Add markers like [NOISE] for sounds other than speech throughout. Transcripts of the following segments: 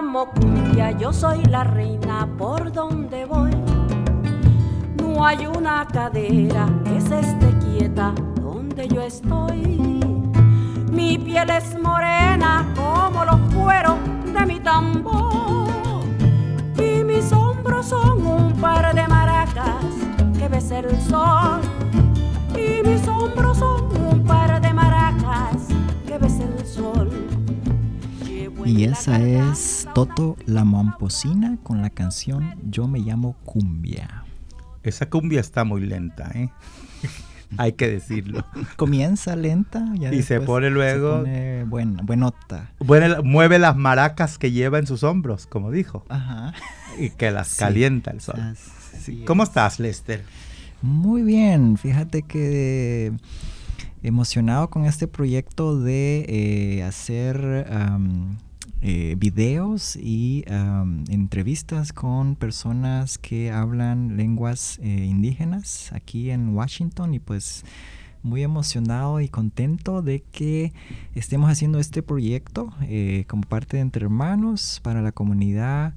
llamo yo soy la reina por donde voy. No hay una cadera que se esté quieta donde yo estoy. Mi piel es morena como los cueros de mi tambor. Y mis hombros son un par de maracas que besa el sol. Y mis hombros son Y esa es Toto la Momposina con la canción Yo me llamo Cumbia. Esa cumbia está muy lenta, ¿eh? [LAUGHS] Hay que decirlo. Comienza lenta y se pone luego. Se buena, buenota. mueve las maracas que lleva en sus hombros, como dijo. Ajá. Y que las calienta el sol. ¿Cómo estás, Lester? Muy bien. Fíjate que emocionado con este proyecto de eh, hacer eh, videos y entrevistas con personas que hablan lenguas eh, indígenas aquí en Washington y pues muy emocionado y contento de que estemos haciendo este proyecto eh, como parte de Entre Hermanos para la comunidad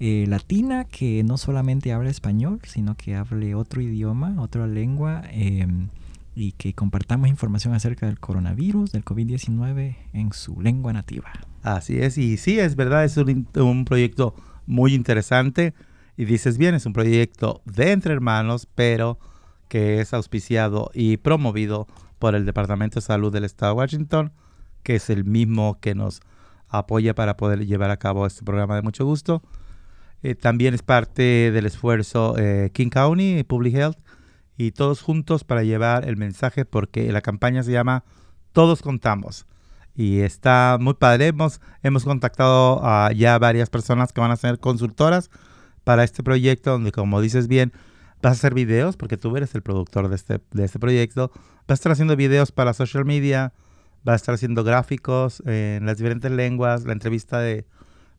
latina que no solamente habla español, sino que hable otro idioma, otra lengua em, y que compartamos información acerca del coronavirus, del COVID-19 en su lengua nativa. Así es, y sí, es verdad, es un, proyecto muy interesante. Y dices bien, es un proyecto de entre hermanos, pero que es auspiciado y promovido por el Departamento de Salud del Estado de Washington, que es el mismo que nos apoya para poder llevar a cabo este programa de mucho gusto. Eh, también es parte del esfuerzo eh, King County Public Health y todos juntos para llevar el mensaje porque la campaña se llama Todos Contamos y está muy padre. Hemos, hemos contactado ya varias personas que van a ser consultoras para este proyecto, donde como dices bien, vas a hacer videos, porque tú eres el productor de este, de este proyecto, vas a estar haciendo videos para social media, vas a estar haciendo gráficos en las diferentes lenguas, la entrevista de,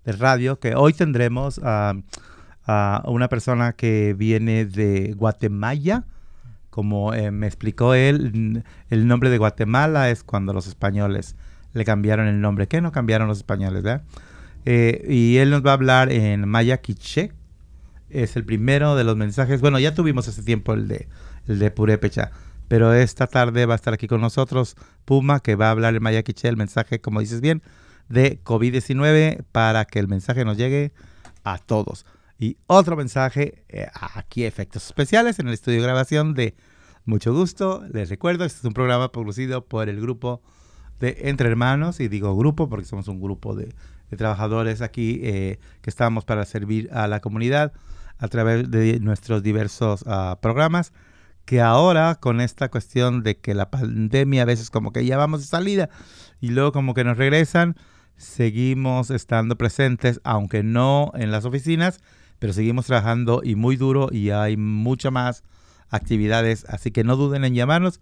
radio, que hoy tendremos a, a, una persona que viene de Guatemala. Como eh, me explicó él, el nombre de Guatemala es cuando los españoles le cambiaron el nombre. ¿Qué no cambiaron los españoles, verdad? Eh, y él nos va a hablar en maya quiche. Es el primero de los mensajes. Bueno, ya tuvimos ese tiempo el de, el de Purépecha. Pero esta tarde va a estar aquí con nosotros Puma, que va a hablar en maya quiche el mensaje, como dices bien, de COVID-19 para que el mensaje nos llegue a todos. Y otro mensaje, eh, aquí efectos especiales en el estudio de grabación de Mucho Gusto. Les recuerdo, este es un programa producido por el grupo entre hermanos, y digo grupo porque somos un grupo de, trabajadores aquí eh, que estamos para servir a la comunidad a través de nuestros diversos ah, programas que ahora con esta cuestión de que la pandemia a veces como que ya vamos de salida y luego como que nos regresan, seguimos estando presentes, aunque no en las oficinas, pero seguimos trabajando y muy duro y hay mucha más actividades, así que no duden en llamarnos.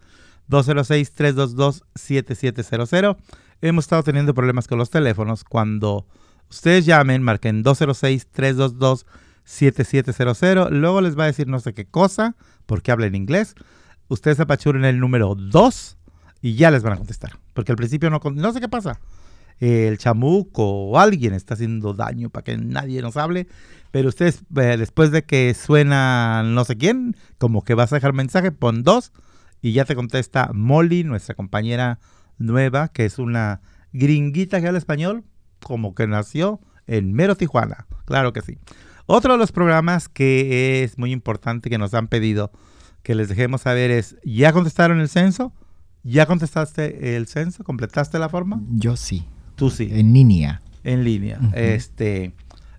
206-322-7700. Hemos estado teniendo problemas con los teléfonos. Cuando ustedes llamen, marquen 206-322-7700. Luego les va a decir no sé qué cosa, porque habla en inglés. Ustedes apachuren el número 2 y ya les van a contestar. Porque al principio no, no sé qué pasa. El chamuco o alguien está haciendo daño para que nadie nos hable. Pero ustedes, eh, después de que suena no sé quién, como que vas a dejar mensaje, pon 2 y ya te contesta Molly, nuestra compañera nueva, que es una gringuita que habla español, como que nació en mero Tijuana. Claro que sí. Otro de los programas que es muy importante que nos han pedido que les dejemos saber es, ¿ya contestaron el censo? ¿Ya contestaste el censo? ¿Completaste la forma? Yo sí. Tú sí. En línea. En línea. Este,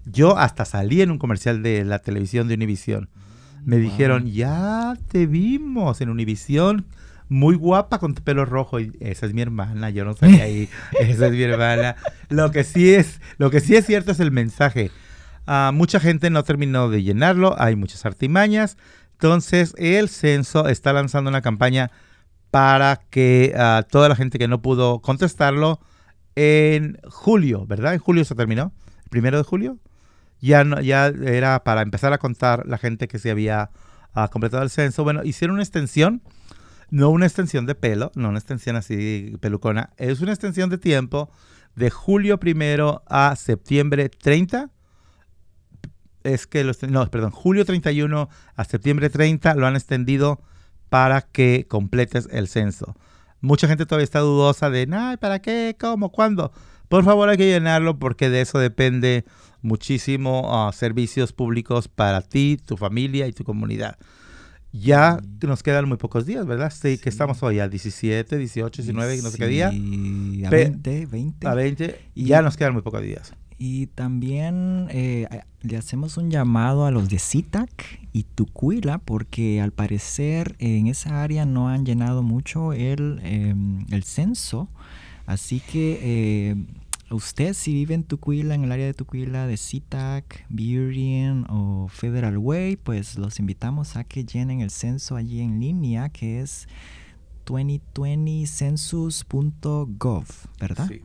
yo hasta salí en un comercial de la televisión de Univision me dijeron, ya te vimos en Univisión, muy guapa con tu pelo rojo. Y esa es mi hermana, yo no sabía ahí, [LAUGHS] esa es mi hermana. Lo que sí es, lo que sí es cierto es el mensaje. Ah, mucha gente no terminó de llenarlo, hay muchas artimañas. Entonces, el censo está lanzando una campaña para que uh, toda la gente que no pudo contestarlo en julio, ¿verdad? En julio se terminó, el primero de julio ya, no, ya era para empezar a contar la gente que se había ah, completado el censo. Bueno, hicieron una extensión, no una extensión de pelo, no una extensión así pelucona, es una extensión de tiempo de julio primero a septiembre 30. Es que los, no, perdón, julio 31 a septiembre 30 lo han extendido para que completes el censo. Mucha gente todavía está dudosa de, ¿para qué? ¿Cómo? ¿Cuándo? Por favor hay que llenarlo porque de eso depende muchísimo uh, servicios públicos para ti, tu familia y tu comunidad. Ya nos quedan muy pocos días, ¿verdad? Sí, que estamos hoy a 17, 18, 19, no sé qué día. A 20, 20. A 20. Y ya nos quedan muy pocos días. Y también eh, le hacemos un llamado a los de CITAC y Tucuila porque al parecer en esa área no han llenado mucho el, em, el censo. Así que eh, usted si vive en Tucuila, en el área de Tucuila, de CITAC, Burien o Federal Way, pues los invitamos a que llenen el censo allí en línea que es 2020census.gov, ¿verdad? Sí.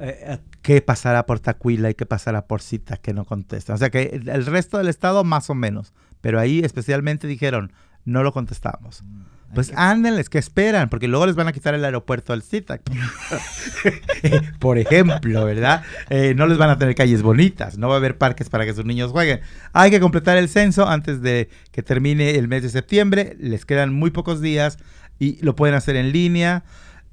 Eh, eh, qué pasará por Tacuila y qué pasará por Citas que no contestan. O sea que el resto del estado más o menos, pero ahí especialmente dijeron, no lo contestamos. Mm, pues ándenles, que esperan? Porque luego les van a quitar el aeropuerto al CITAC. [LAUGHS] por ejemplo, ¿verdad? Eh, no les van a tener calles bonitas, no va a haber parques para que sus niños jueguen. Hay que completar el censo antes de que termine el mes de septiembre. Les quedan muy pocos días y lo pueden hacer en línea.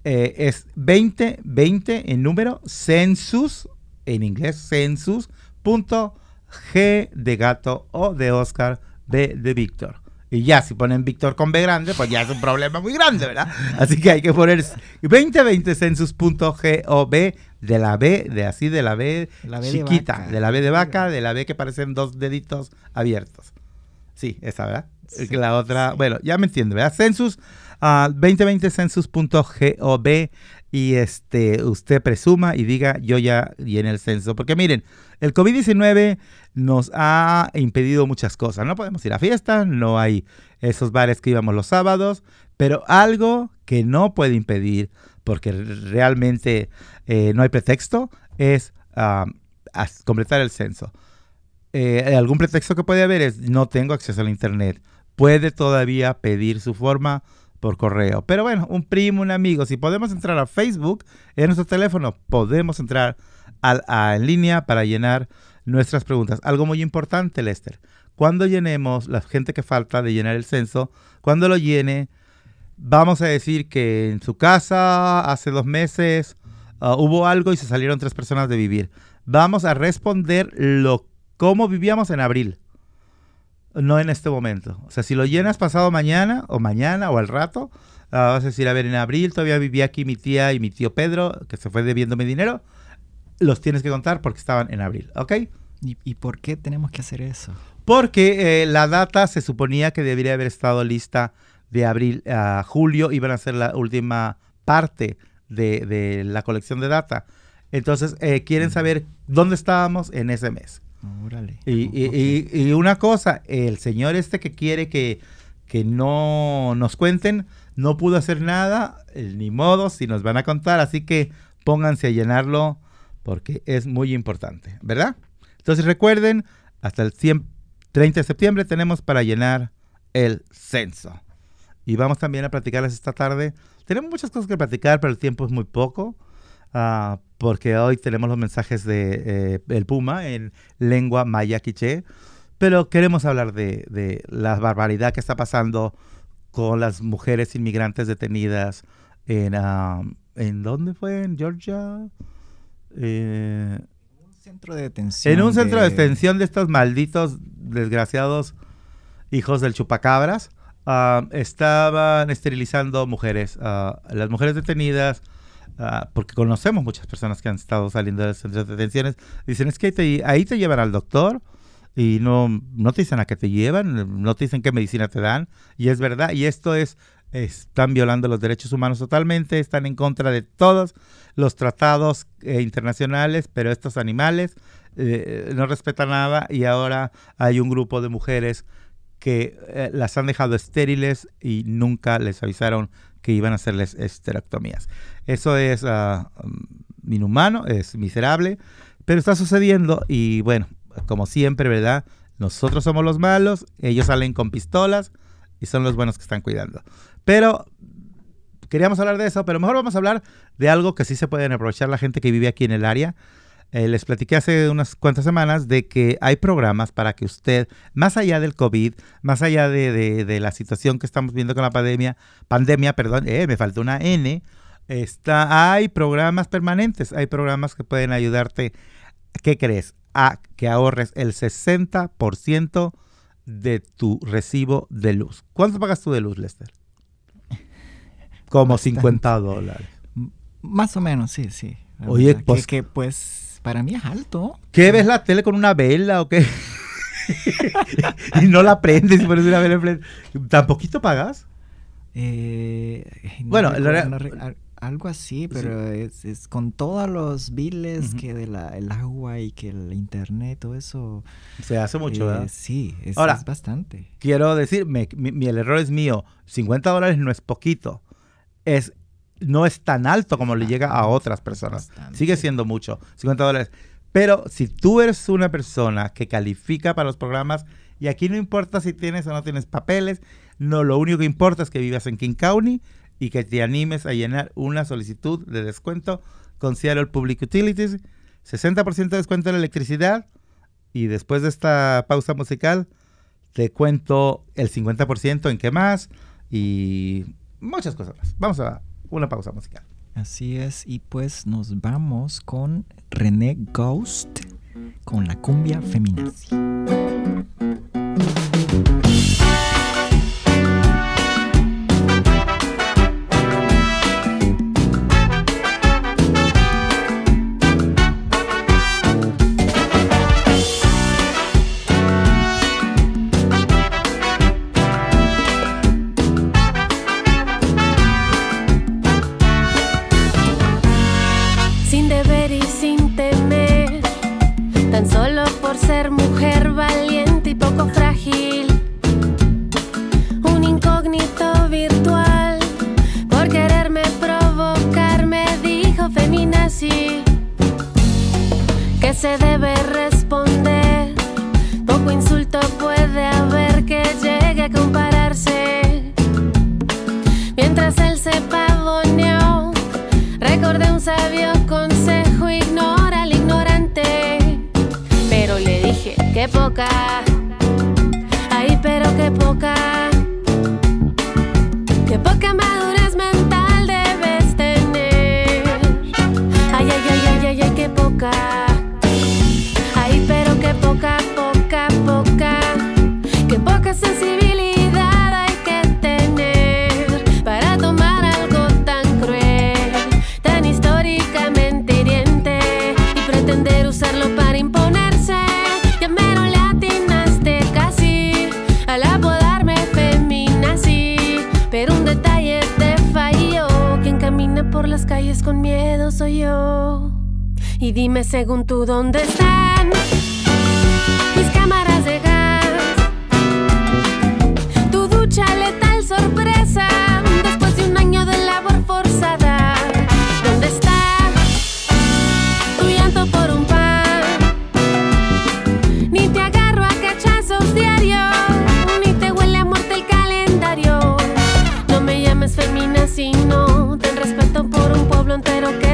Eh, es 2020 en número, census, en inglés, census, punto G de gato o de Oscar, B de Víctor. Y ya, si ponen Víctor con B grande, pues ya es un problema muy grande, ¿verdad? Así que hay que poner 2020 census.gov de la B, de así, de la B, chiquita, de, la B de vaca, de la B que parecen dos deditos abiertos. Sí, esa, ¿verdad? La otra, bueno, ya me entiende, ¿verdad? Census 2020census.gov y este, usted presuma y diga yo ya llené el censo. Porque miren, el COVID-19 nos ha impedido muchas cosas. No podemos ir a fiestas, no hay esos bares que íbamos los sábados, pero algo que no puede impedir, porque realmente eh, no hay pretexto, es completar el censo. Eh, algún pretexto que puede haber es no tengo acceso al Internet. Puede todavía pedir su forma por correo. Pero bueno, un primo, un amigo, si podemos entrar a Facebook en nuestro teléfono, podemos entrar a, en línea para llenar nuestras preguntas. Algo muy importante, Lester. Cuando llenemos, la gente que falta de llenar el censo, cuando lo llene, vamos a decir que en su casa hace dos meses uh, hubo algo y se salieron tres personas de vivir. Vamos a responder lo cómo vivíamos en abril no en este momento. O sea, si lo llenas pasado mañana o mañana o al rato, ah, vas a decir, a ver, en abril todavía vivía aquí mi tía y mi tío Pedro, que se fue debiéndome dinero, los tienes que contar porque estaban en abril, ¿ok? ¿Y, por qué tenemos que hacer eso? Porque eh, la data se suponía que debería haber estado lista de abril a julio, iban a ser la última parte de, la colección de data. Entonces, eh, quieren saber dónde estábamos en ese mes. Y, una cosa, el señor este que quiere que, que no nos cuenten, no pudo hacer nada, ni modo, si nos van a contar, así que pónganse a llenarlo porque es muy importante, ¿verdad? Entonces recuerden, hasta el 30 de septiembre tenemos para llenar el censo. Y vamos también a platicarles esta tarde. Tenemos muchas cosas que platicar, pero el tiempo es muy poco. Ah, porque hoy tenemos los mensajes de eh, el Puma en lengua maya quiché, pero queremos hablar de, la barbaridad que está pasando con las mujeres inmigrantes detenidas en, ah, ¿en dónde fue? ¿En Georgia? Eh, un centro de detención. En un centro de... detención de estos malditos, desgraciados hijos del chupacabras. Ah, estaban esterilizando mujeres. las mujeres detenidas Ah, porque conocemos muchas personas que han estado saliendo de los centros de detenciones, dicen, es que ahí te llevan al doctor y no, no te dicen a qué te llevan, no te dicen qué medicina te dan, y es verdad, y esto es, están violando los derechos humanos totalmente, están en contra de todos los tratados eh, internacionales, pero estos animales eh, no respetan nada y ahora hay un grupo de mujeres que eh, las han dejado estériles y nunca les avisaron que iban a hacerles esterectomías. Eso es uh, inhumano, es miserable, pero está sucediendo y bueno, como siempre, ¿verdad? Nosotros somos los malos, ellos salen con pistolas y son los buenos que están cuidando. Pero queríamos hablar de eso, pero mejor vamos a hablar de algo que sí se pueden aprovechar la gente que vive aquí en el área. Eh, les platiqué hace unas cuantas semanas de que hay programas para que usted, más allá del COVID, más allá de, la situación que estamos viendo con la pandemia, pandemia, perdón, eh, me falta una N, está, hay programas permanentes, hay programas que pueden ayudarte, ¿qué crees? A que ahorres el 60% de tu recibo de luz. ¿Cuánto pagas tú de luz, Lester? Como 50 dólares. Más o menos, sí, sí. Oye, pues, que, pues para mí es alto. ¿Qué ves la tele con una vela o qué? [LAUGHS] y no la prendes y pones una vela. ¿Tan poquito pagas? Eh, bueno, algo así, pero es, con todos los biles que del el agua y que el internet, todo eso. Se hace mucho, ¿verdad? Eh, sí, es, Ahora, bastante. Quiero decir, mi, el error es mío. 50 dólares no es poquito. Es, no es tan alto como le llega a otras personas. Sigue siendo mucho, 50 dólares. Pero si tú eres una persona que califica para los programas, y aquí no importa si tienes o no tienes papeles, no, lo único que importa es que vivas en King County y que te animes a llenar una solicitud de descuento con Seattle Public Utilities, 60% de descuento en electricidad y después de esta pausa musical te cuento el 50% en qué más y muchas cosas más. Vamos a una pausa musical. Así es, y pues nos vamos con René Ghost con la cumbia feminazi. Según tú dónde están mis cámaras de gas, tu ducha letal sorpresa después de un año de labor forzada. ¿Dónde está tu llanto por un pan? Ni te agarro a cachazos diarios, ni te huele a muerte el calendario. No me llames femina si no ten respeto por un pueblo entero que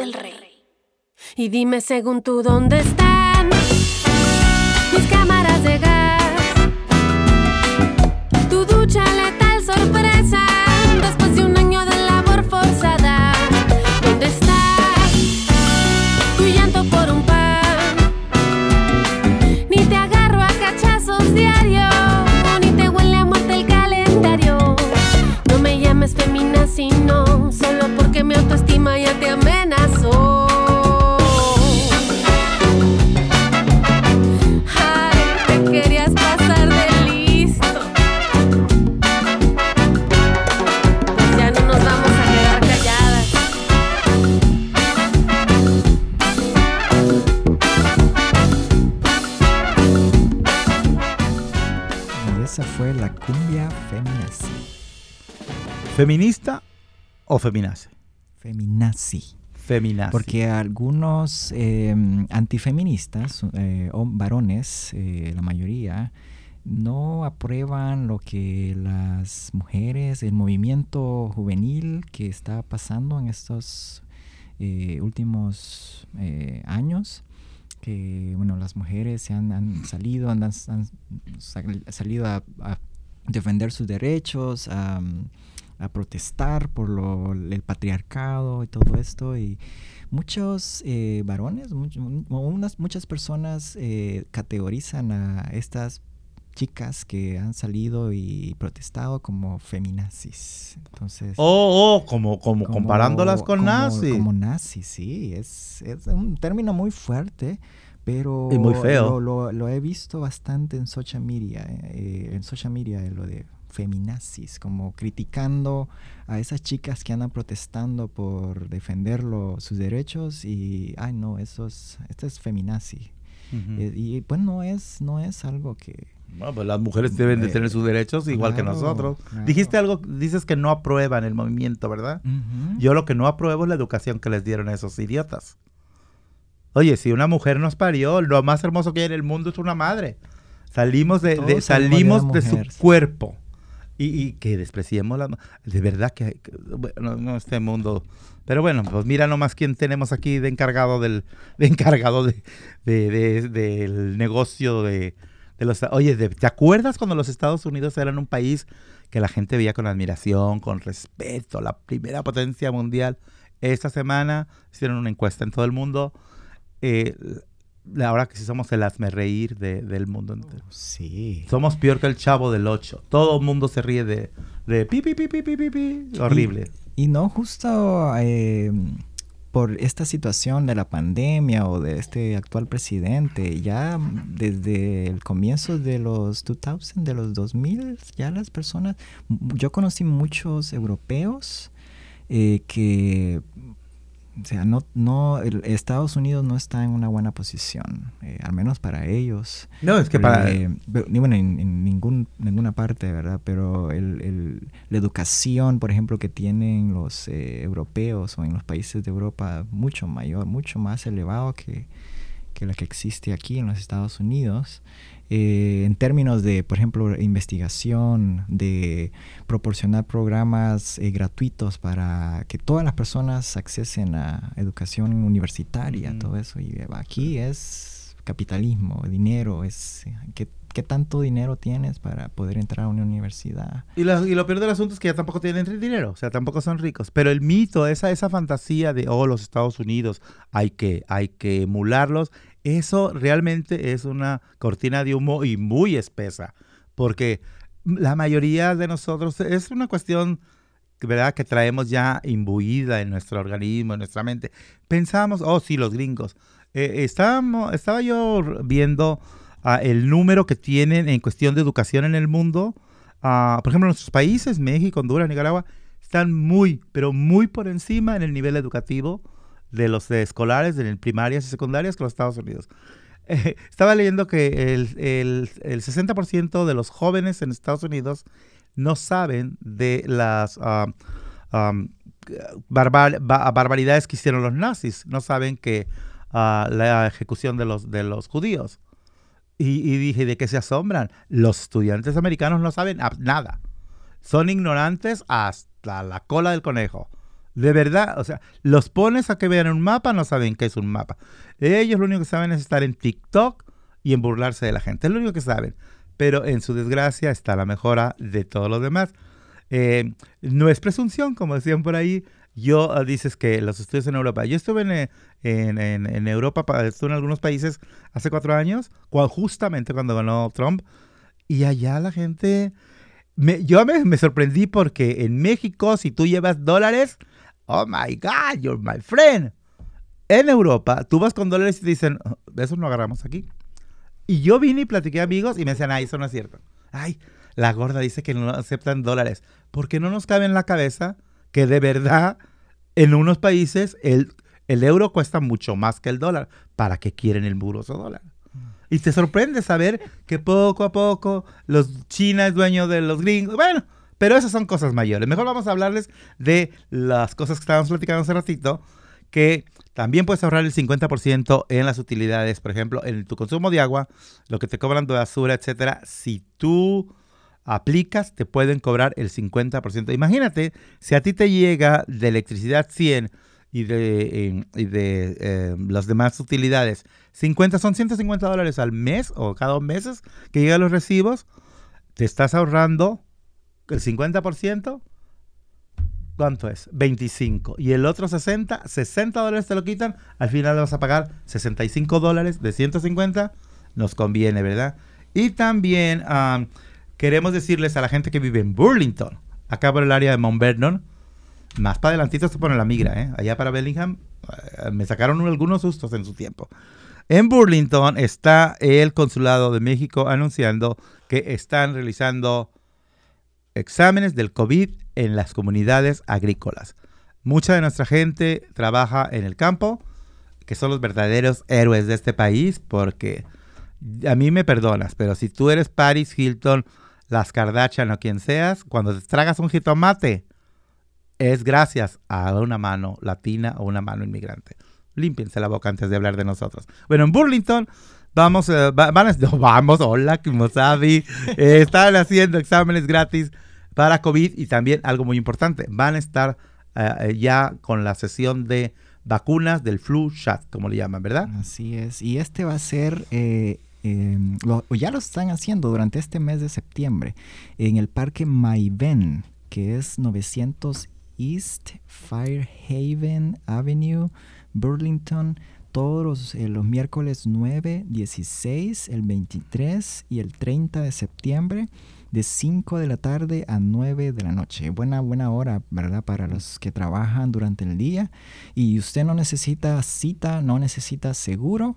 el rey. Y dime según tú dónde están mis ¿Feminista o feminace? Feminazi. Feminazi. Porque algunos eh, antifeministas, eh, o varones, eh, la mayoría, no aprueban lo que las mujeres, el movimiento juvenil que está pasando en estos últimos años, que bueno, las mujeres se han, han salido, han, han sal- salido a, a defender sus derechos, a, a protestar por lo, el patriarcado y todo esto. Y muchos eh, varones, much- unas, muchas personas eh, categorizan a estas chicas que han salido y protestado como feminazis. Entonces, Oh, oh, como, como, como- comparándolas con nazis. Como nazis, sí. Es, es un término muy fuerte, pero Y muy feo. Lo, lo- lo he visto bastante en social media, eh, en social media, eh, lo de feminazis, como criticando a esas chicas que andan protestando por defender sus derechos y, ay no, eso es, esto es feminazi. Eh, y pues no es, no es algo que... Bueno, pues las mujeres deben de Eh, tener sus derechos igual que nosotros. claro. Dijiste algo, dices que no aprueban el movimiento, ¿verdad? Yo lo que no apruebo es la educación que les dieron a esos idiotas. Oye, si una mujer nos parió, lo más hermoso que hay en el mundo es una madre. Salimos de, salimos de su cuerpo. Y, que despreciemos la... De verdad que... que- bueno, no este mundo... Pero bueno, pues mira nomás quién tenemos aquí de encargado del... De encargado de, de- de- del negocio de, los... Oye, ¿te acuerdas cuando los Estados Unidos eran un país que la gente veía con admiración, con respeto, la primera potencia mundial? Esta semana hicieron una encuesta en todo el mundo. Eh, ahora que sí somos el hazme reír de- del mundo entero. Sí. Somos peor que el chavo del 8. Todo el mundo se ríe de, de pi, pi, pi, pi, pi, pi, pi. Horrible. Y no justo eh, por esta situación de la pandemia o de este actual presidente, ya desde el comienzo de los 2000, de los 2000, ya las personas, yo conocí muchos europeos eh, que, o sea, no, no, el- Estados Unidos no está en una buena posición, eh, al menos para ellos. No, es que para... Eh, pero, bueno, en, en ningún, ninguna parte, ¿verdad? Pero el, el- la educación, por ejemplo, que tienen los eh, europeos o en los países de Europa, mucho mayor, mucho más elevado que, que la que existe aquí en los Estados Unidos. Eh, en términos de, por ejemplo, investigación, de proporcionar programas eh, gratuitos para que todas las personas accesen a educación universitaria, todo eso. Y aquí es capitalismo, dinero, es ¿qué, qué tanto dinero tienes para poder entrar a una universidad. Y lo, y lo peor del asunto es que ya tampoco tienen dinero, o sea, tampoco son ricos. Pero el mito, esa, esa fantasía de, oh, los Estados Unidos, hay que, hay que emularlos, eso realmente es una cortina de humo y muy espesa. Porque la mayoría de nosotros es una cuestión, ¿verdad?, que traemos ya imbuida en nuestro organismo, en nuestra mente. Pensamos, oh, sí, los gringos. Eh, estábamos, estaba yo viendo ah, el número que tienen en cuestión de educación en el mundo. Ah, por ejemplo, nuestros países, México, Honduras, Nicaragua, están muy, pero muy por encima en el nivel educativo de los de escolares, de primarias y secundarias que los Estados Unidos. [LAUGHS] Estaba leyendo que el, el, el 60% de los jóvenes en Estados Unidos no saben de las barbar- ba- barbaridades que hicieron los nazis. No saben que ah, la ejecución de los, de los judíos. Y, y dije, ¿de qué se asombran? Los estudiantes americanos no saben ab- nada. Son ignorantes hasta la cola del conejo. De verdad, o sea, los pones a que vean un mapa, no saben qué es un mapa. Ellos lo único que saben es estar en TikTok y en burlarse de la gente. Es lo único que saben. Pero en su desgracia está la mejora de todos los demás. Eh, no es presunción, como decían por ahí. Yo ah, dices que los estudios en Europa. Yo estuve en, eh, en, en- Europa, pa- estuve en algunos países hace cuatro años, cua- justamente cuando ganó Trump. Y allá la gente. yo me, me sorprendí porque en México, si tú llevas dólares, oh my God, you're my friend. En Europa, tú vas con dólares y te dicen, "Oh, eso no agarramos aquí. Y yo vine y platiqué a amigos y me decían, ay, eso no es cierto. Ay, la gorda dice que no aceptan dólares. Porque no nos cabe en la cabeza que de verdad en unos países el, el euro cuesta mucho más que el dólar. ¿Para qué quieren el muroso dólar? Y te sorprende saber que poco a poco los China es dueño de los gringos. Bueno, pero esas son cosas mayores. Mejor vamos a hablarles de las cosas que estábamos platicando hace ratito, que también puedes ahorrar el 50% en las utilidades, por ejemplo, en tu consumo de agua, lo que te cobran de basura, etcétera. Si tú aplicas, te pueden cobrar el 50%. Imagínate, si a ti te llega de electricidad 100 y de, y de eh, las demás utilidades 50, son 150 dólares al mes o cada dos meses que llegan los recibos, te estás ahorrando el 50%. ¿Cuánto es? 25. Y el otro 60, 60 dólares te lo quitan. Al final vas a pagar 65 dólares de 150. Nos conviene, ¿verdad? Y también queremos decirles a la gente que vive en Burlington, acá por el área de Mount Vernon, más para adelantito se pone la migra, ¿eh? Allá para Bellingham eh, me sacaron algunos sustos en su tiempo. En Burlington está el Consulado de México anunciando que están realizando exámenes del COVID en las comunidades agrícolas. Mucha de nuestra gente trabaja en el campo, que son los verdaderos héroes de este país, porque a mí me perdonas, pero si tú eres Paris Hilton las Kardashian o quien seas, cuando te tragas un jitomate, es gracias a una mano latina o una mano inmigrante. Límpiense la boca antes de hablar de nosotros. Bueno, en Burlington vamos, eh, van a, [LAUGHS] vamos, hola, Kimosabi. Eh, están haciendo exámenes gratis para COVID y también algo muy importante, van a estar eh, ya con la sesión de vacunas del flu shot, como le llaman, ¿verdad? Así es. Y este va a ser Em, ya lo están haciendo durante este mes de septiembre en el parque Mayben, que es 900 East Firehaven Avenue, Burlington, todos los, eh, los, miércoles 9, 16, el 23 y el 30 de septiembre, de 5 de la tarde a 9 de la noche. Buena, buena hora, ¿verdad? Para los que trabajan durante el día. Y usted no necesita cita, no necesita seguro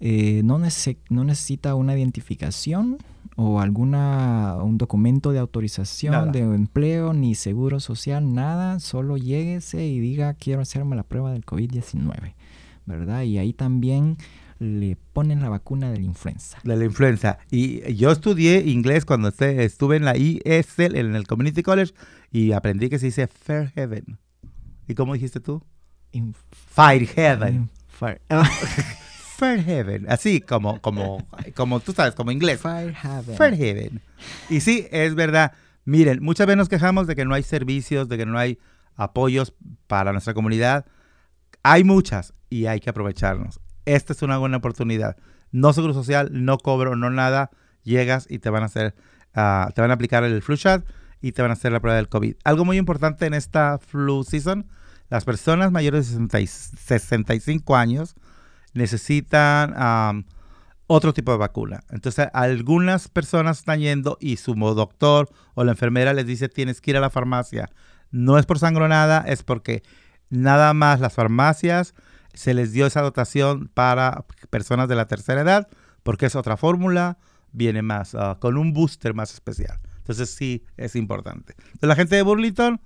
eh, no, no, necesita una identificación o alguna un documento de autorización de empleo ni seguro social, nada, solo lléguese y diga quiero hacerme la prueba del COVID-19, ¿verdad? Y ahí también le ponen la vacuna de la influenza. De la influenza. Y yo estudié inglés cuando estuve en la ESL, en el Community College, y aprendí que se dice Fairhaven. ¿Y cómo dijiste tú? Firehaven. Fire. Fairhaven, [LAUGHS] así como, como, como tú sabes, como inglés. Fairhaven. Fairhaven. Y sí, es verdad. Miren, muchas veces nos quejamos de que no hay servicios, de que no hay apoyos para nuestra comunidad. Hay muchas y hay que aprovecharnos. Esta es una buena oportunidad. No seguro social, no cobro, no nada. Llegas y te van a hacer, ah, te van a aplicar el flu shot y te van a hacer la prueba del COVID. Algo muy importante en esta flu season, las personas mayores de 65 años necesitan otro tipo de vacuna. Entonces, algunas personas están yendo y su doctor o la enfermera les dice tienes que ir a la farmacia. No es por sangronada, es porque nada más las farmacias se les dio esa dotación para personas de la tercera edad, porque es otra fórmula, viene más, ah, con un booster más especial. Entonces sí, es importante. Entonces la gente de Burlington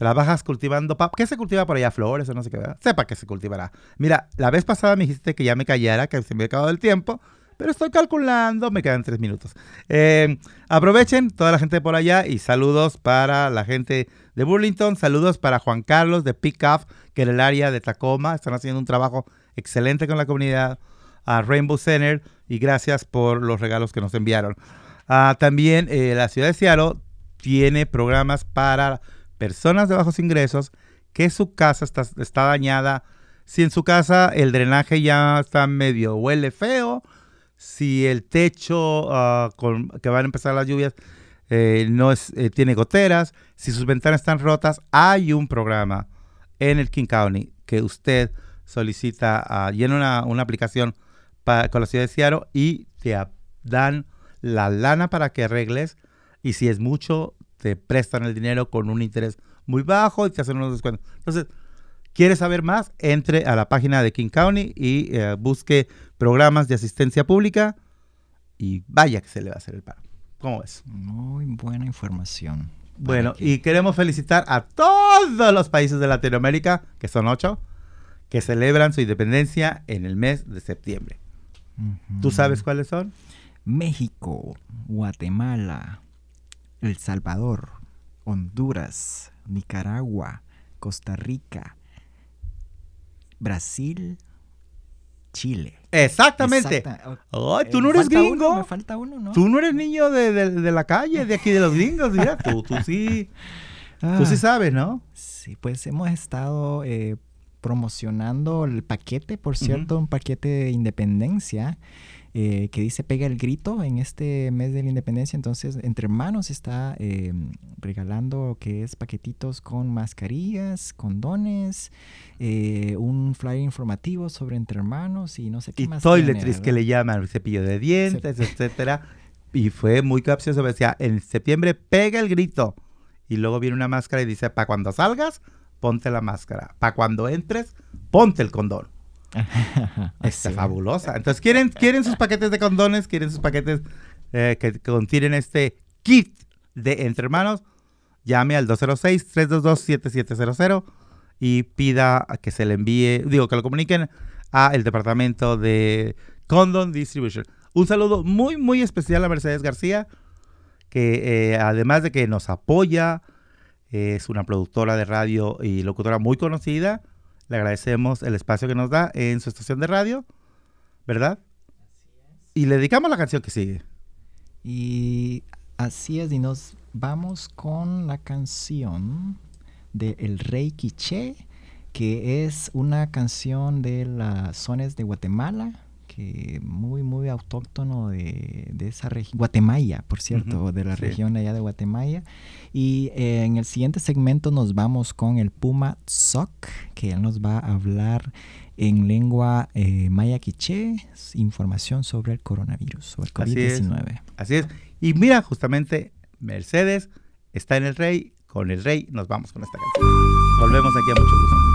Trabajas cultivando. ¿Qué se cultiva por allá? Flores o no sé qué. Sepa que se cultivará. Mira, la vez pasada me dijiste que ya me callara, que se me había acabado el tiempo. Pero estoy calculando, me quedan tres minutos. Eh, aprovechen toda la gente por allá y saludos para la gente de Burlington. Saludos para Juan Carlos de Pickup, que en el área de Tacoma están haciendo un trabajo excelente con la comunidad. A Rainbow Center y gracias por los regalos que nos enviaron. Ah, también eh, la ciudad de Seattle tiene programas para personas de bajos ingresos que su casa está, está dañada. Si en su casa el drenaje ya está medio huele feo, si el techo con, que van a empezar las lluvias eh, no eh, tiene goteras, si sus ventanas están rotas, hay un programa en el King County que usted solicita, uh, llena una, aplicación con la ciudad de Seattle y te dan la lana para que arregles y si es mucho, te prestan el dinero con un interés muy bajo y te hacen unos descuentos. Entonces, ¿quieres saber más? Entre a la página de King County y eh, busque programas de asistencia pública y vaya que se le va a hacer el paro. ¿Cómo ves? Muy buena información. Bueno, y queremos felicitar a todos los países de Latinoamérica, que son ocho, que celebran su independencia en el mes de septiembre. ¿Tú sabes cuáles son? México, Guatemala, El Salvador, Honduras, Nicaragua, Costa Rica, Brasil, Chile. Exactamente. Exacta- Ay, Eh, tú no eres gringo. uno, me falta uno, ¿no? Tú no eres niño de, de- de la calle, de aquí de los gringos. Mira, tú, tú sí. Tú sí Ah, sabes, ¿no? Sí, pues hemos estado eh, promocionando el paquete, por cierto, un paquete de independencia eh, que dice Pega el Grito en este mes de la independencia. Entonces, Entre Hermanos está eh, regalando que es paquetitos con mascarillas, condones, eh, un flyer informativo sobre Entre Hermanos y no sé qué Y más. toiletries tiene, que le llaman cepillo de dientes, etcétera. Y fue muy capcioso. Decía, en septiembre pega el grito. Y luego viene una máscara y dice, para cuando salgas, ponte la máscara. Para cuando entres, ponte el condón. [LAUGHS] Está fabulosa. Entonces, ¿quieren, quieren sus paquetes de condones, quieren sus paquetes eh, que contienen este kit de entre hermanos, llame al 206-322-7700 y pida que se le envíe, digo, que lo comuniquen a el departamento de Condom Distribution. Un saludo muy, muy especial a Mercedes García, que eh, además de que nos apoya, es una productora de radio y locutora muy conocida. Le agradecemos el espacio que nos da en su estación de radio, ¿verdad? Y le dedicamos la canción que sigue. Y así es, y nos vamos con la canción de El Rey Quiché, que es una canción de las zonas de Guatemala, que muy, muy autóctono de, de esa región, Guatemala, por cierto, de la sí. región allá de Guatemala. Y eh, en el siguiente segmento nos vamos con el Puma Sok, que él nos va a hablar en lengua eh, maya quiché, información sobre el coronavirus, sobre el Así es. COVID-19. Así es. Y mira, justamente Mercedes está en el Rey. Con el Rey nos vamos con esta canción. Volvemos aquí a mucho gusto.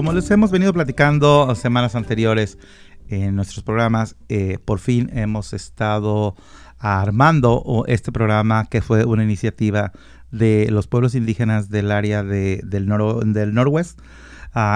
Como les hemos venido platicando semanas anteriores en nuestros programas, eh, por fin hemos estado armando este programa que fue una iniciativa de los pueblos indígenas del área de, del, noro, Norwest,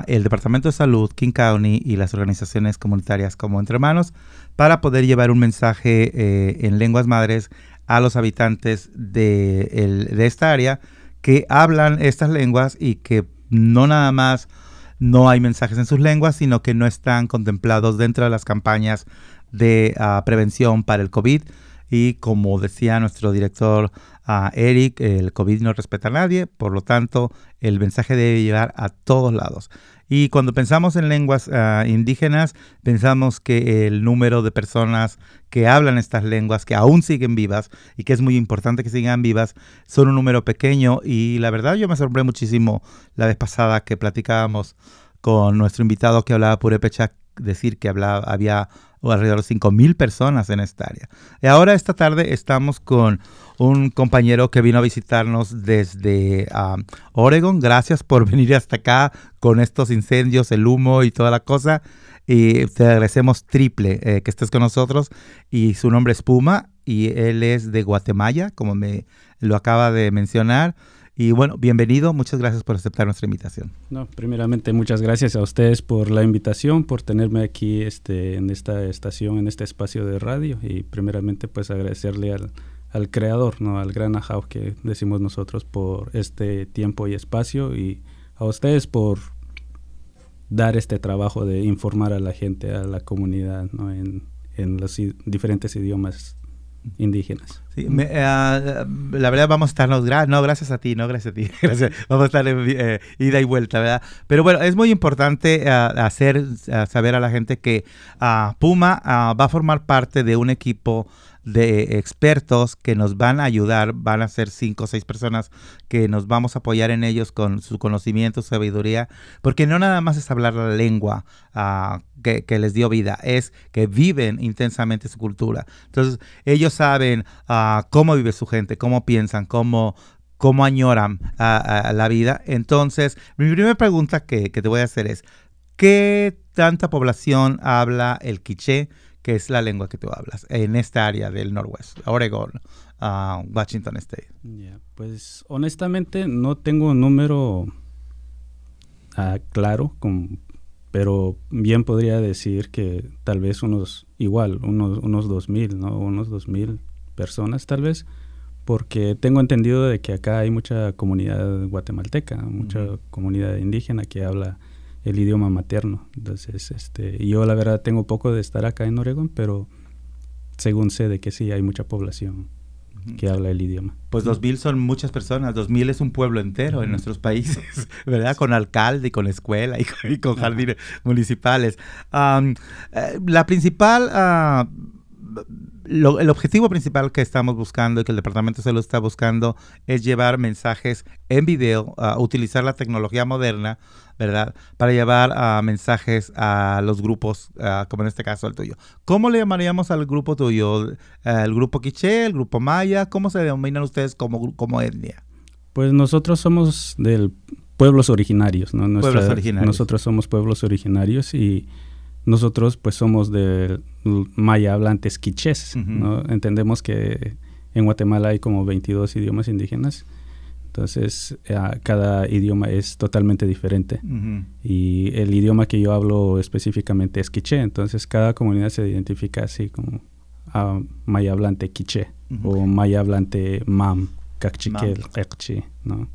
el Departamento de Salud, King County y las organizaciones comunitarias como Entre Manos para poder llevar un mensaje eh, en lenguas madres a los habitantes de esta área que hablan estas lenguas y que no nada más no hay mensajes en sus lenguas, sino que no están contemplados dentro de las campañas de ah, prevención para el COVID. Y como decía nuestro director uh, Eric, el COVID no respeta a nadie, por lo tanto el mensaje debe llegar a todos lados. Y cuando pensamos en lenguas ah, indígenas, pensamos que el número de personas que hablan estas lenguas, que aún siguen vivas y que es muy importante que sigan vivas, son un número pequeño. Y la verdad yo me sorprendí muchísimo la vez pasada que platicábamos con nuestro invitado que hablaba purépecha, decir que hablaba, había alrededor de 5.000 personas en esta área. Y ahora esta tarde estamos con un compañero que vino a visitarnos desde Oregon. Gracias por [LAUGHS] venir hasta acá con estos incendios, el humo y toda la cosa. Y te agradecemos triple eh, que estés con nosotros. Y su nombre es Puma y él es de Guatemala, como me lo acaba de mencionar. Y bueno, bienvenido, muchas gracias por aceptar nuestra invitación. No, primeramente muchas gracias a ustedes por la invitación, por tenerme aquí este, en esta estación, en este espacio de radio y primeramente pues agradecerle al, al creador, ¿no? al gran Ajao que decimos nosotros por este tiempo y espacio y a ustedes por dar este trabajo de informar a la gente, a la comunidad ¿no? en, en los diferentes idiomas indígenas. Sí, eh, la verdad vamos a estarnos, no, gracias a ti, no, gracias a ti, [LAUGHS] vamos a estar en eh, ida y vuelta, ¿verdad? Pero bueno, es muy importante eh, hacer saber a la gente que ah, Puma ah, va a formar parte de un equipo de expertos que nos van a ayudar, van a ser cinco o seis personas que nos vamos a apoyar en ellos con su conocimiento, su sabiduría, porque no nada más es hablar la lengua uh, que, les dio vida, es que viven intensamente su cultura. Entonces, ellos saben uh, cómo vive su gente, cómo piensan, cómo, cómo añoran a, la vida. Entonces, mi primera pregunta que, que te voy a hacer es, ¿qué tanta población habla el quiché? Que es la lengua que tú hablas en esta área del Norwest, Oregon, uh, Washington State? pues honestamente no tengo un número uh, claro, con, pero bien podría decir que tal vez unos, igual, unos, unos 2.000, ¿no? Unos 2.000 personas tal vez, porque tengo entendido de que acá hay mucha comunidad guatemalteca, mucha comunidad indígena que habla el idioma materno. Entonces, este, yo la verdad tengo poco de estar acá en Oregón, pero según sé de que sí hay mucha población que habla el idioma. Pues 2000 son muchas personas, 2000 es un pueblo entero en nuestros países, [LAUGHS] ¿verdad? Con alcalde y con escuela y con, jardines municipales. Eh, la principal... Uh, el objetivo principal que estamos buscando y que el Departamento de Salud está buscando es llevar mensajes en video, uh, utilizar la tecnología moderna, ¿verdad? Para llevar uh, mensajes a los grupos, uh, como en este caso el tuyo. ¿Cómo le llamaríamos al grupo tuyo? ¿El grupo Quiché, el grupo Maya? ¿Cómo se denominan ustedes como, como etnia? Pues nosotros somos del pueblos originarios, ¿no? pueblos originarios. Nosotros somos pueblos originarios y nosotros pues somos de maya hablantes quichés, ¿no? Entendemos que en Guatemala hay como 22 idiomas indígenas, entonces eh, cada idioma es totalmente diferente. Y el idioma que yo hablo específicamente es quiché, entonces cada comunidad se identifica así como ah, maya hablante quiché o maya hablante mam, cachiquel, ¿no?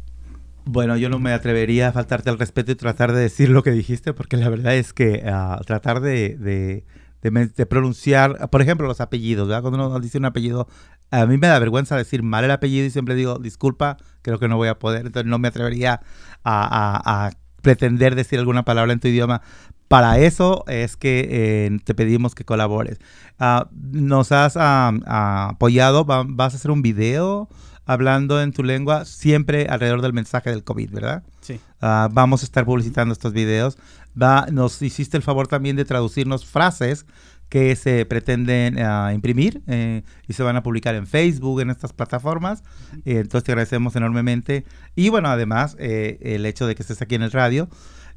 Bueno, yo no me atrevería a faltarte al respeto y tratar de decir lo que dijiste, porque la verdad es que uh, tratar de, de, de, pronunciar, por ejemplo, los apellidos, ¿verdad? Cuando uno dice un apellido, a mí me da vergüenza decir mal el apellido y siempre digo, disculpa, creo que no voy a poder, entonces no me atrevería a, a, pretender decir alguna palabra en tu idioma. Para eso es que eh, te pedimos que colabores. Uh, nos has apoyado, vas a hacer un video hablando en tu lengua, siempre alrededor del mensaje del COVID, ¿verdad? Sí. Ah, vamos a estar publicitando estos videos. Va, nos hiciste el favor también de traducirnos frases que se pretenden ah, imprimir eh, y se van a publicar en Facebook, en estas plataformas. Eh, entonces te agradecemos enormemente. Y bueno, además, eh, el hecho de que estés aquí en el radio.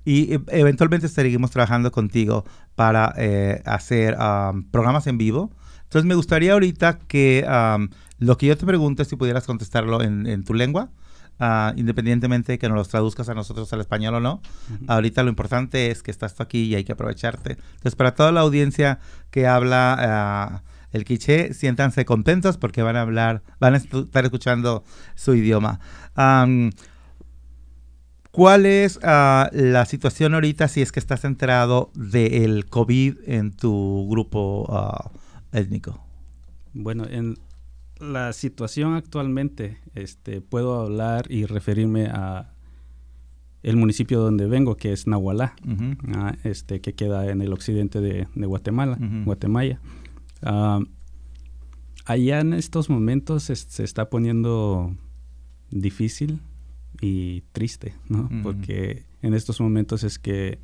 y e, eventualmente seguimos trabajando contigo para eh, hacer programas en vivo. Entonces me gustaría ahorita que lo que yo te pregunte, si pudieras contestarlo en, tu lengua, uh, independientemente de que nos los traduzcas a nosotros al español o no. Ahorita lo importante es que estás aquí y hay que aprovecharte. Entonces, para toda la audiencia que habla ah, el quiché, siéntanse contentos porque van a hablar, van a estar escuchando su idioma. ¿Cuál es ah, la situación ahorita si es que estás enterado del COVID en tu grupo uh, étnico? Bueno, en la situación actualmente, este, puedo hablar y referirme a el municipio donde vengo, que es Nahualá, ah, este, que queda en el occidente de, Guatemala, Guatemala. Ah, allá en estos momentos se, está poniendo difícil y triste, ¿no? Porque en estos momentos es que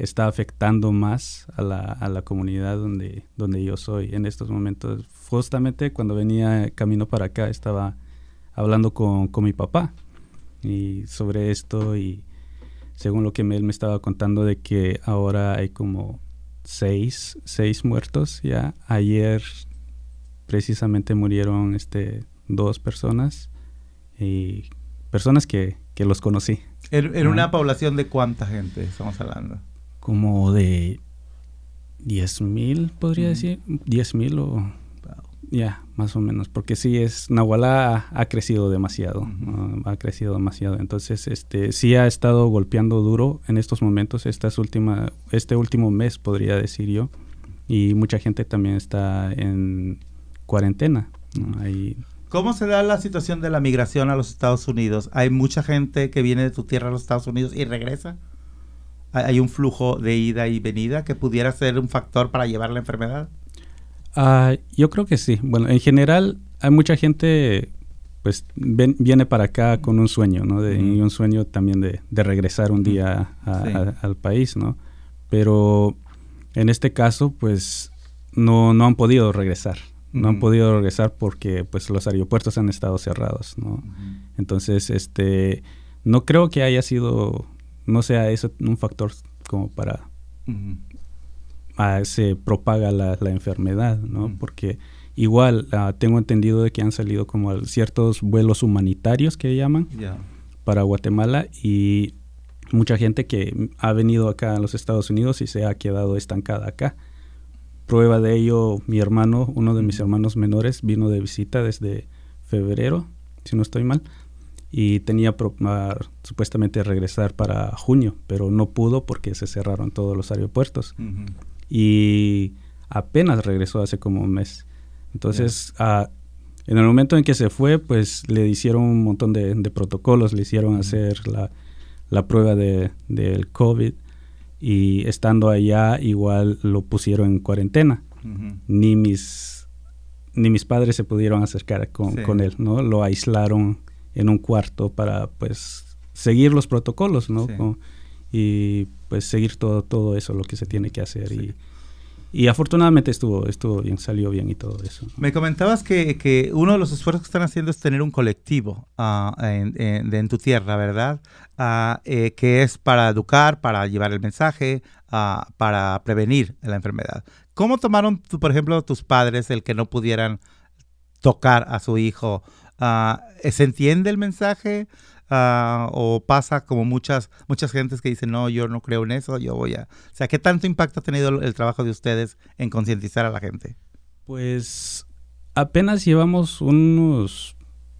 está afectando más a la, a la comunidad donde, donde yo soy en estos momentos. Justamente cuando venía camino para acá estaba hablando con, con mi papá y sobre esto y según lo que él me estaba contando de que ahora hay como seis, seis muertos ya. Ayer precisamente murieron este, dos personas y personas que, que los conocí. ¿En, una población de cuánta gente estamos hablando? Como de 10 mil, podría decir, 10 mil o... Ya, más o menos, porque sí es, Nahualá ha, crecido demasiado, ha crecido demasiado, entonces este sí ha estado golpeando duro en estos momentos, estas última, este último mes podría decir yo, y mucha gente también está en cuarentena. ¿Cómo se da la situación de la migración a los Estados Unidos? ¿Hay mucha gente que viene de tu tierra a los Estados Unidos y regresa? Hay un flujo de ida y venida que pudiera ser un factor para llevar la enfermedad? Ah, yo creo que sí. Bueno, en general hay mucha gente pues viene para acá con un sueño, ¿no? De, Y un sueño también de, regresar un día al país, ¿no? Pero en este caso, pues no, no han podido regresar. No han podido regresar porque pues los aeropuertos han estado cerrados, ¿no? Entonces, este, no creo que haya sido no sea eso un factor como para se propaga la, enfermedad, ¿no? Porque igual ah, tengo entendido de que han salido como ciertos vuelos humanitarios que llaman para Guatemala y mucha gente que ha venido acá a los Estados Unidos y se ha quedado estancada acá. Prueba de ello, mi hermano, uno de mis hermanos menores, vino de visita desde febrero, si no estoy mal, y tenía supuestamente regresar para junio, pero no pudo porque se cerraron todos los aeropuertos. Y apenas regresó hace como un mes. Entonces, en el momento en que se fue, pues le hicieron un montón de, protocolos, le hicieron hacer la, la prueba de, del COVID y estando allá igual lo pusieron en cuarentena. Ni mis ni mis padres se pudieron acercar con, con él, ¿no? Lo aislaron en un cuarto para pues seguir los protocolos, ¿no? y pues seguir todo, todo eso, lo que se tiene que hacer. Y, y, afortunadamente estuvo, estuvo bien, salió bien y todo eso. Me comentabas que, que, uno de los esfuerzos que están haciendo es tener un colectivo uh, en, en, tu tierra, ¿verdad? Uh, eh, que es para educar, para llevar el mensaje, uh, para prevenir la enfermedad. ¿Cómo tomaron, por ejemplo, tus padres el que no pudieran tocar a su hijo Ah, ¿Se entiende el mensaje? Ah, o pasa como muchas muchas gentes que dicen, no, yo no creo en eso, yo voy a... O sea, ¿qué tanto impacto ha tenido el, trabajo de ustedes en concientizar a la gente? Pues apenas llevamos unos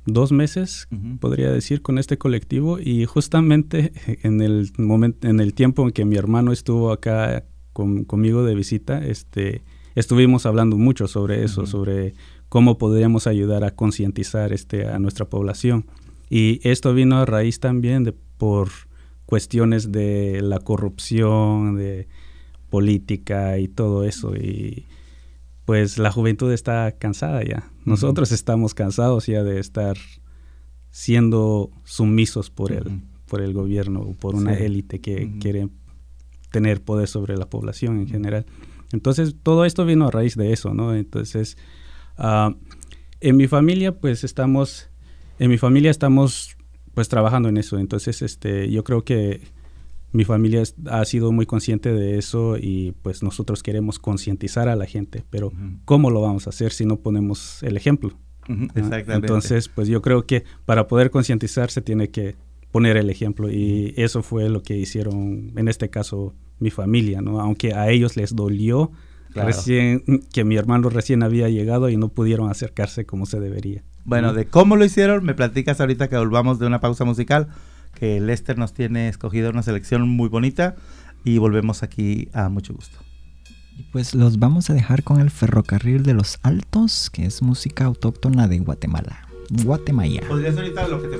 dos meses, podría decir, con este colectivo y justamente [LAUGHS] en el momento, en el tiempo en que mi hermano estuvo acá conmigo de visita, este, estuvimos hablando mucho sobre eso, sobre cómo podríamos ayudar a concientizar este, a nuestra población. Y esto vino a raíz también de, por cuestiones de la corrupción, de política y todo eso. Y pues la juventud está cansada ya. Nosotros estamos cansados ya de estar siendo sumisos por el, por el gobierno o por una élite que quiere tener poder sobre la población en general. Entonces, todo esto vino a raíz de eso, ¿no? Entonces, Ah, en mi familia, pues estamos, en mi familia estamos pues trabajando en eso. Entonces, este, yo creo que mi familia ha sido muy consciente de eso y pues nosotros queremos concientizar a la gente, pero ¿cómo lo vamos a hacer si no ponemos el ejemplo? Exactamente. Entonces, pues yo creo que para poder concientizar se tiene que poner el ejemplo y eso fue lo que hicieron en este caso mi familia, ¿no? Aunque a ellos les dolió recién que mi hermano recién había llegado y no pudieron acercarse como se debería. Bueno, de cómo lo hicieron, me platicas ahorita que volvamos de una pausa musical, que Lester nos tiene escogido una selección muy bonita y volvemos aquí a mucho gusto. Y pues los vamos a dejar con el ferrocarril de los Altos, que es música autóctona de Guatemala. Guatemala. ¿Podrías ahorita lo que te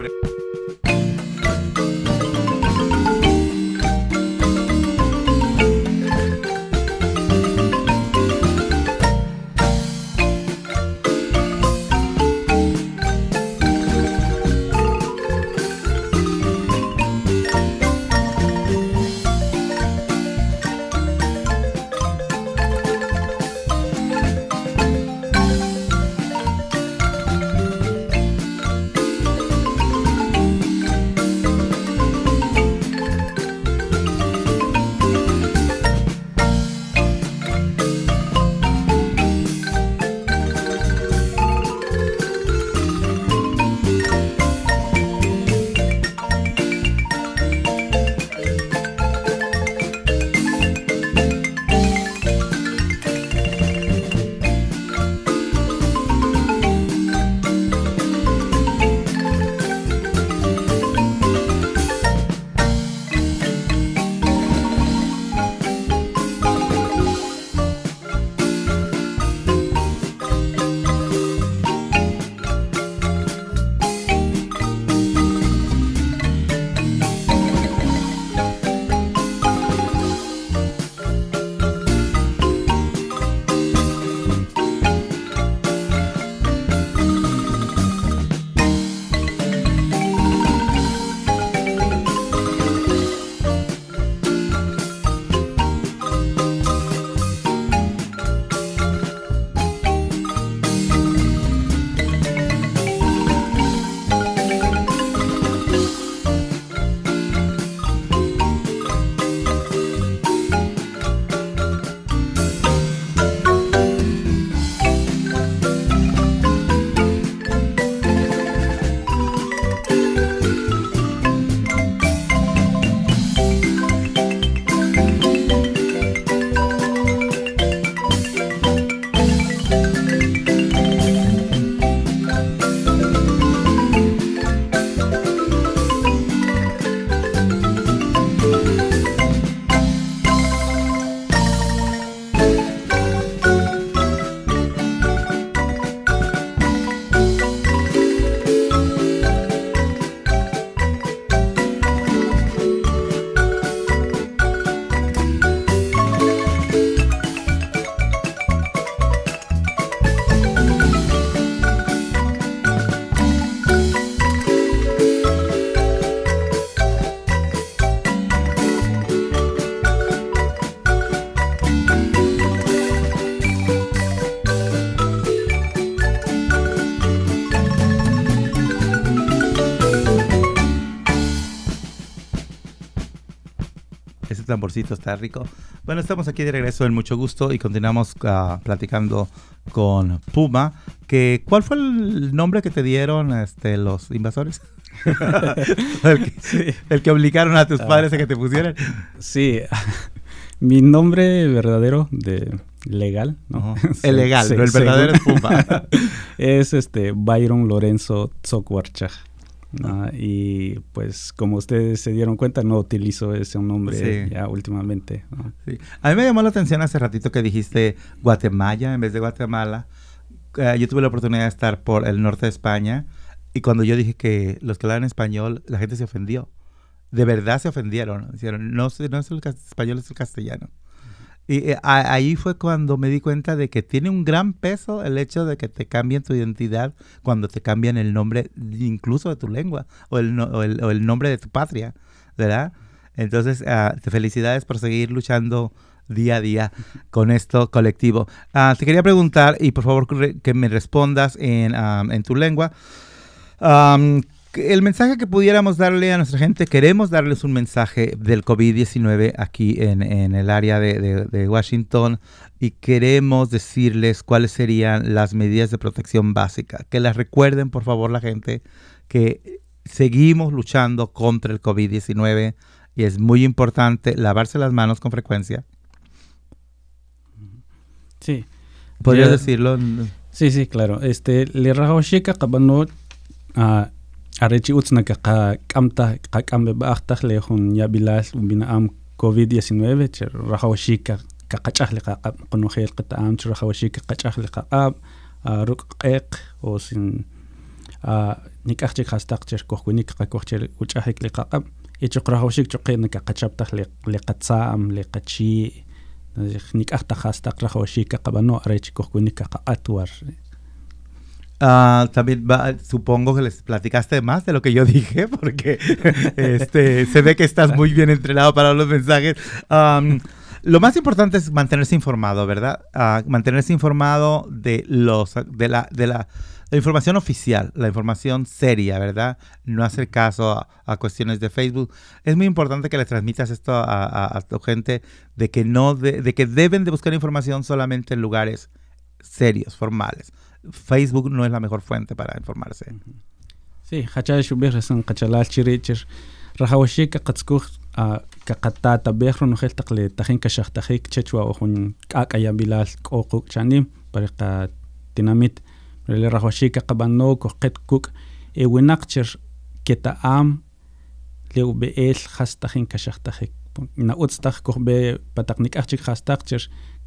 tamborcito está rico. Bueno, estamos aquí de regreso en mucho gusto y continuamos uh, platicando con Puma. Que, ¿Cuál fue el nombre que te dieron este, los invasores? [LAUGHS] el, que, obligaron a tus padres a que te pusieran. Sí, [LAUGHS] mi nombre verdadero de legal, ¿no? [LAUGHS] el legal, pero el verdadero es Puma. es este Byron Lorenzo Tzocuarchaj. Y pues como ustedes se dieron cuenta, no utilizo ese nombre ya últimamente. A mí me llamó la atención hace ratito que dijiste Guatemala en vez de Guatemala. Eh, yo tuve la oportunidad de estar por el norte de España y cuando yo dije que los que hablan español, la gente se ofendió. De verdad se ofendieron. Dijeron, no, no es el español, es el castellano. Y eh, ahí fue cuando me di cuenta de que tiene un gran peso el hecho de que te cambien tu identidad cuando te cambian el nombre incluso de tu lengua o el, o el, nombre de tu patria, ¿verdad? Entonces, uh, felicidades por seguir luchando día a día con esto colectivo. Ah, te quería preguntar, y por favor que me respondas en, en tu lengua, el mensaje que pudiéramos darle a nuestra gente, queremos darles un mensaje del COVID-19 aquí en, el área de, Washington y queremos decirles cuáles serían las medidas de protección básica. Que las recuerden, por favor, la gente, que seguimos luchando contra el COVID-19 y es muy importante lavarse las manos con frecuencia. Sí. ¿Podrías decirlo? Sí, sí, claro. Este, le arrechi utzna ka qamta qaqambe ba'aqtaj le jun ya bilal bina'am covid-19 cher rajawashika ka qach'ajli qaqab qunujeel qata'am cher rajawashika qach'ajli qaqab ruk' q'eq o sin nik'ajchik jastaq cher kojwinik qakoj cher uch'ajik li qaqab ichuq rajawashik chuqe'na ka qachaptaj le qatza'am le qachi' nik'ajtaj jastaq rajawashika qab'ano arrechi kojwinik ka qaq'at war Uh, también supongo que les platicaste más de lo que yo dije, [LAUGHS] porque este, se ve que estás muy bien entrenado para los mensajes. lo más importante es mantenerse informado, ¿verdad? Uh, mantenerse informado de, los, de, la, de la, información oficial, la información seria, ¿verdad? No hacer caso a, cuestiones de Facebook. Es muy importante que le transmitas esto a, tu gente de que, no de que deben de buscar información solamente en lugares serios, formales Facebook no es la mejor fuente para informarse. Sí, hachal shubir resan qachalal chirichir. Rahawashika qatskuj kaqatata behro nojel taqle tajin kashaqtajik chechwa ojun k'ak'aya bilal k'oquk chanim pariqa tinamit. Le rahawashika qabano qet kuk e winaq chir keta'am le ube'el jas tajin kashaqtajik na'utztaj kojbe pataq nik'aj chik jastaq chir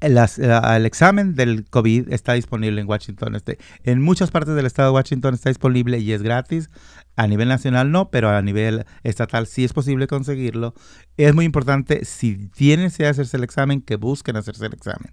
el examen del COVID está disponible en Washington. Este, en muchas partes del estado de Washington está disponible y es gratis. A nivel nacional no, pero a nivel estatal sí es posible conseguirlo. Es muy importante, si tienen que hacerse el examen, que busquen hacerse el examen.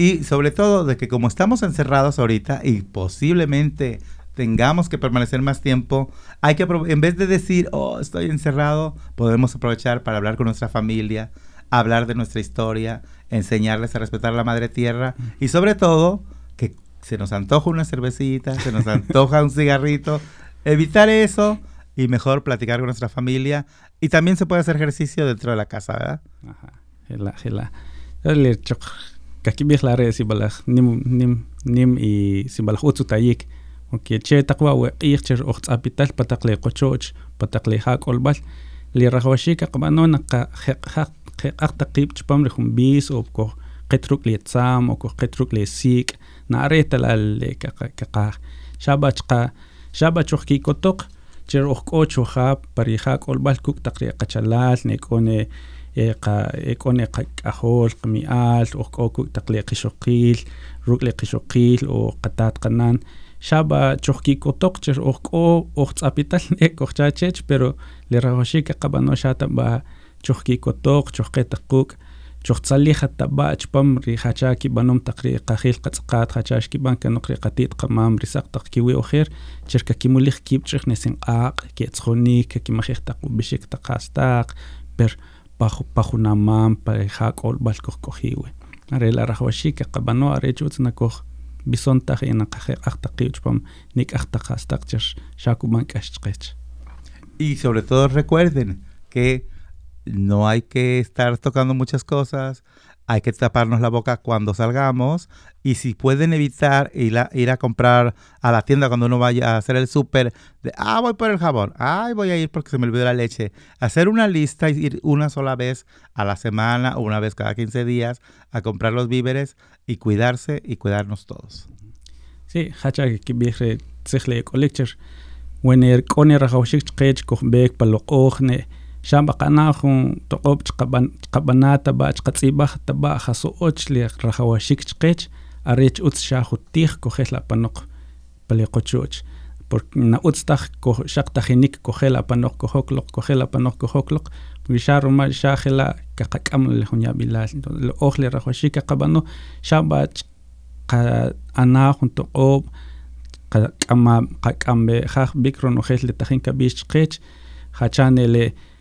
y sobre todo de que como estamos encerrados ahorita y posiblemente tengamos que permanecer más tiempo, hay que en vez de decir, oh, estoy encerrado, podemos aprovechar para hablar con nuestra familia, hablar de nuestra historia, enseñarles a respetar la madre tierra y sobre todo que se nos antoja una cervecita, se nos antoja un cigarrito, evitar eso y mejor platicar con nuestra familia. Y también se puede hacer ejercicio dentro de la casa, ¿verdad? Ajá balach nim nim nim i si balach utsu tayik okay che taqwa wa qiyq cher ocht apital pataqle qochoch pataqle hak olbal li rahwashi ka qabano na qa haq haq taqib chpam rehum bis o ko qitruk li tsam o ko qitruk li sik na areta la le ka ka shabach qa shabach ki kotok cher ok ocho ha pari hak olbal kuk taqri qachalal اون قاحول قمیال اوقوق تقل قشقیل رقل قشقیل او قطات قنان شابا چوکی کو تقچر اوخ او اوخ اپیتل ایک اوخچا چچ پرو لراوشی کے قبنو شاتا با چوکی کو توق چوکے تقوق چوخصلی خطا با چپم ری خچا کی بنم تقری قخیل قصقات خچاش کی بان کنق ری قطیت قمام ری سق تق کی وی اخر چرک کی ملخ کی چرخ نسن قاق کی تخونی کی مخیخ تقو بشک تقاستاق پر hakol balko kohiwe are la rahwashika qabano are chutsna koh bisonta ina qaje aqtaqi pam nik aqtaqastaqcher shakuman kashqech y sobre todo recuerden que no hay que estar tocando muchas cosas hay que taparnos la boca cuando salgamos y si pueden evitar ir a, comprar a la tienda cuando uno vaya a hacer el súper, de, ah, voy por el jabón, ah, voy a ir porque se me olvidó la leche. Hacer una lista y ir una sola vez a la semana o una vez cada 15 días a comprar los víveres y cuidarse y cuidarnos todos. Sí, hacha que viaje tsichle colector. Wener koner hawshik qech kohbek paloqogne. Shamba qana jun toq'ob chqabana taba' chqatz'ib'aj taba' jasu'ooch li rajawixik chqeech areech utz xa jutij kojej la apanoq pali qochu'ch porque na utz taj xaq tajinik kojel apanoq kojokloq kojel apanoq kojokloq porque xa roma xa je'la' qaqak'am la jun yab'ilaal entonces la ooj li rajawxiik qaqab'anoj xa b'ach qa'anaj jun toq'oob' qak'amab' qak'ambe' jaj b'ik ronojel li tajin kab'ix chqeech jachane' le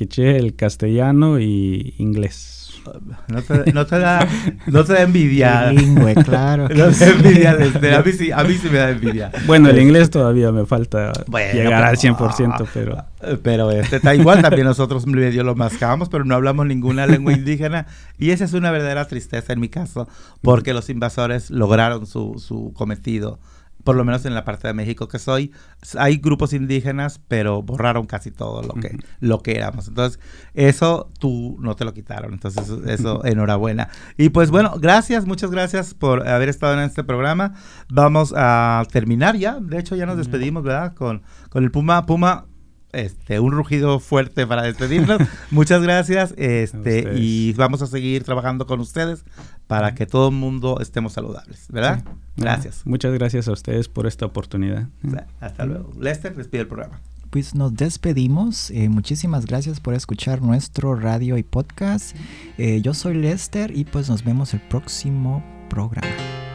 quiché, el castellano y inglés. No te, no te, da, no te da envidia. Bilingüe, claro. No te da envidia. [LAUGHS] Este, a, mí sí, a mí sí me da envidia. Bueno, el inglés todavía me falta bueno, llegar al 100%, pero... Pero este, está igual, también nosotros medio lo mascamos, pero no hablamos ninguna lengua indígena. Y esa es una verdadera tristeza en mi caso, porque los invasores lograron su, su cometido por lo menos en la parte de México que soy, hay grupos indígenas, pero borraron casi todo lo que, lo que éramos. Entonces, eso tú no te lo quitaron. Entonces, eso, enhorabuena. Y pues bueno, gracias, muchas gracias por haber estado en este programa. Vamos a terminar ya. De hecho, ya nos despedimos, ¿verdad? Con, con el Puma. Puma, este, un rugido fuerte para despedirnos. [LAUGHS] Muchas gracias. Este, y vamos a seguir trabajando con ustedes para que todo el mundo estemos saludables, ¿verdad? Gracias. Muchas gracias a ustedes por esta oportunidad. Hasta luego. Lester, despide el programa. Pues nos despedimos. Eh, muchísimas gracias por escuchar nuestro radio y podcast. Eh, yo soy Lester y pues nos vemos el próximo programa.